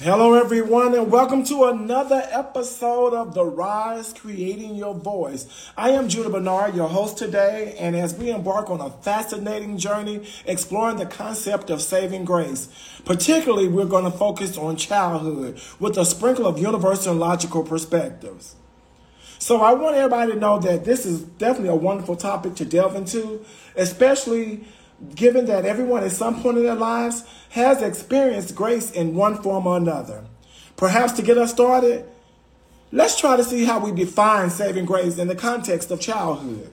Hello, everyone, and welcome to another episode of The Rise Creating Your Voice. I am Judah Bernard, your host today, and as we embark on a fascinating journey exploring the concept of saving grace, particularly we're going to focus on childhood with a sprinkle of universal and logical perspectives. So I want everybody to know that this is definitely a wonderful topic to delve into, especially given that everyone at some point in their lives has experienced grace in one form or another. Perhaps to get us started, let's try to see how we define saving grace in the context of childhood.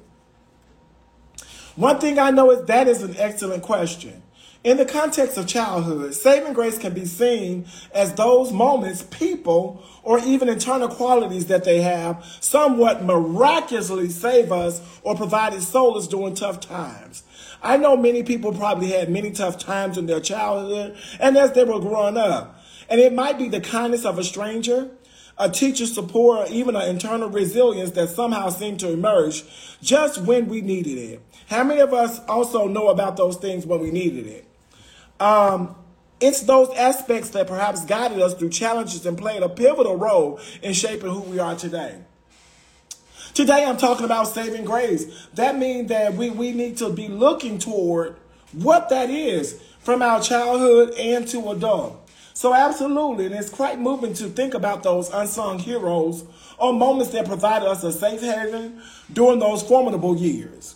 One thing I know is that is an excellent question. In the context of childhood, saving grace can be seen as those moments, people, or even internal qualities that they have somewhat miraculously save us or provided solace during tough times. I know many people probably had many tough times in their childhood and as they were growing up. And it might be the kindness of a stranger, a teacher's support, or even an internal resilience that somehow seemed to emerge just when we needed it. How many of us also know about those things when we needed it? Um, it's those aspects that perhaps guided us through challenges and played a pivotal role in shaping who we are today. Today I'm talking about saving grace. That means that we, we need to be looking toward what that is from our childhood and to adult. So absolutely, and it's quite moving to think about those unsung heroes or moments that provided us a safe haven during those formidable years.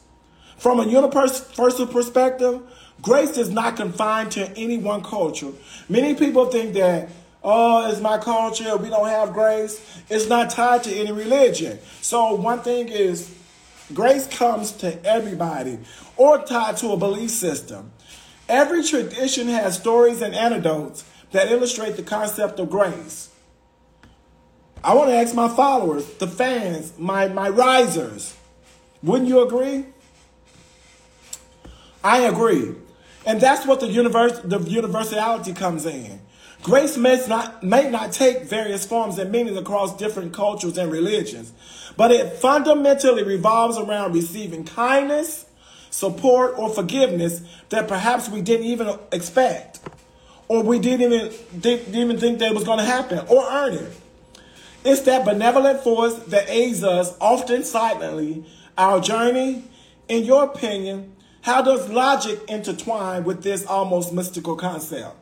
From a universal perspective, grace is not confined to any one culture. Many people think that oh, it's my culture, we don't have grace. It's not tied to any religion. So one thing is grace comes to everybody or tied to a belief system. Every tradition has stories and anecdotes that illustrate the concept of grace. I want to ask my followers, the fans, my, my risers, wouldn't you agree? I agree. And that's what the universe the universality comes in. Grace may not, may not take various forms and meanings across different cultures and religions, but it fundamentally revolves around receiving kindness, support, or forgiveness that perhaps we didn't even expect, or we didn't even, didn't even think that was going to happen, or earn it. It's that benevolent force that aids us, often silently, our journey. In your opinion, how does logic intertwine with this almost mystical concept?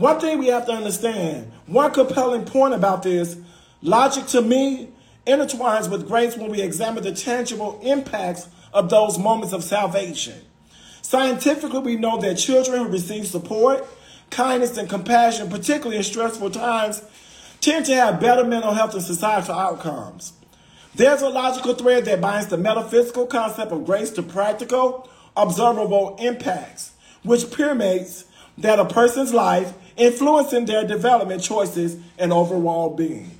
One thing we have to understand, one compelling point about this, logic to me intertwines with grace when we examine the tangible impacts of those moments of salvation. Scientifically, we know that children who receive support, kindness, and compassion, particularly in stressful times, tend to have better mental health and societal outcomes. There's a logical thread that binds the metaphysical concept of grace to practical, observable impacts, which permeates that a person's life influencing their development choices and overall being.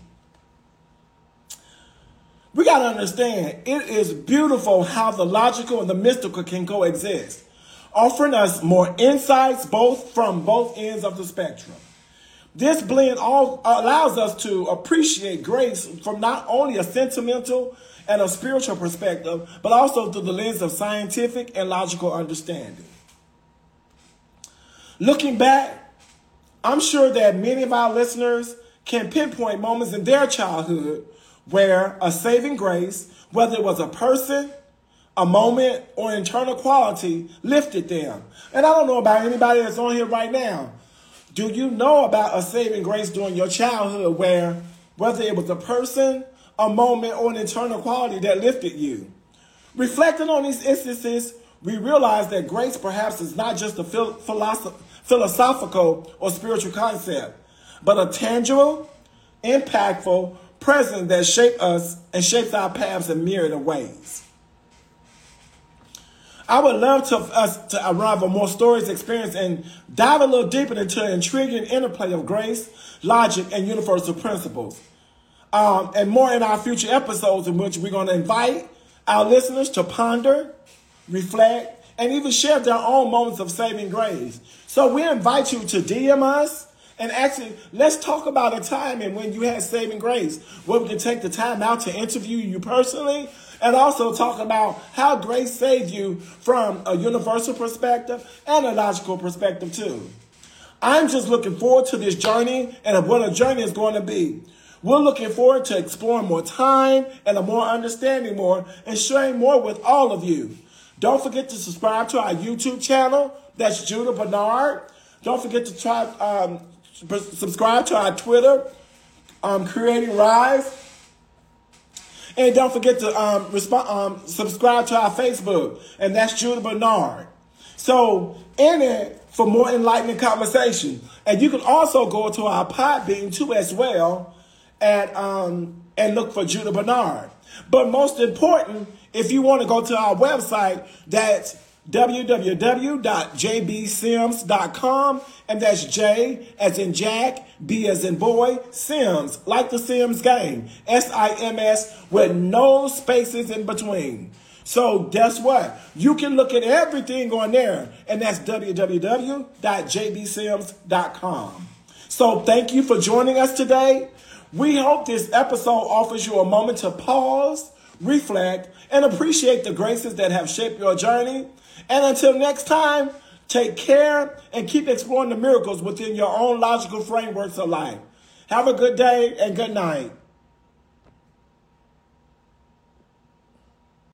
We got to understand it is beautiful how the logical and the mystical can coexist, offering us more insights both from both ends of the spectrum. This blend all allows us to appreciate grace from not only a sentimental and a spiritual perspective, but also through the lens of scientific and logical understanding. Looking back, I'm sure that many of our listeners can pinpoint moments in their childhood where a saving grace, whether it was a person, a moment, or internal quality, lifted them. And I don't know about anybody that's on here right now. Do you know about a saving grace during your childhood where, whether it was a person, a moment, or an internal quality that lifted you? Reflecting on these instances, we realize that grace perhaps is not just a philosophical or spiritual concept, but a tangible, impactful presence that shapes us and shapes our paths in myriad of ways. I would love to us to unravel more stories, experience, and dive a little deeper into the intriguing interplay of grace, logic, and universal principles. Um, and more in our future episodes, in which we're going to invite our listeners to ponder, reflect, and even share their own moments of saving grace. So we invite you to DM us and actually let's talk about a time and when you had saving grace, where we can take the time out to interview you personally and also talk about how grace saved you from a universal perspective and a logical perspective too. I'm just looking forward to this journey and what a journey is going to be. We're looking forward to exploring more time and a more understanding more and sharing more with all of you. Don't forget to subscribe to our YouTube channel. That's Judah Bernard. Don't forget to try um, subscribe to our Twitter, um, Creating Rise. And don't forget to um, resp- um, subscribe to our Facebook, and that's Judah Bernard. So, in it for more enlightening conversation. And you can also go to our Podbean too as well at um, and look for Judah Bernard. But most important, if you want to go to our website, that's www.jbsims.com and that's J as in Jack, B as in boy, Sims, like the Sims game, S-I-M-S with no spaces in between. So guess what? You can look at everything on there and that's www.jbsims.com. So thank you for joining us today. We hope this episode offers you a moment to pause, reflect, and appreciate the graces that have shaped your journey. And until next time, take care and keep exploring the miracles within your own logical frameworks of life. Have a good day and good night.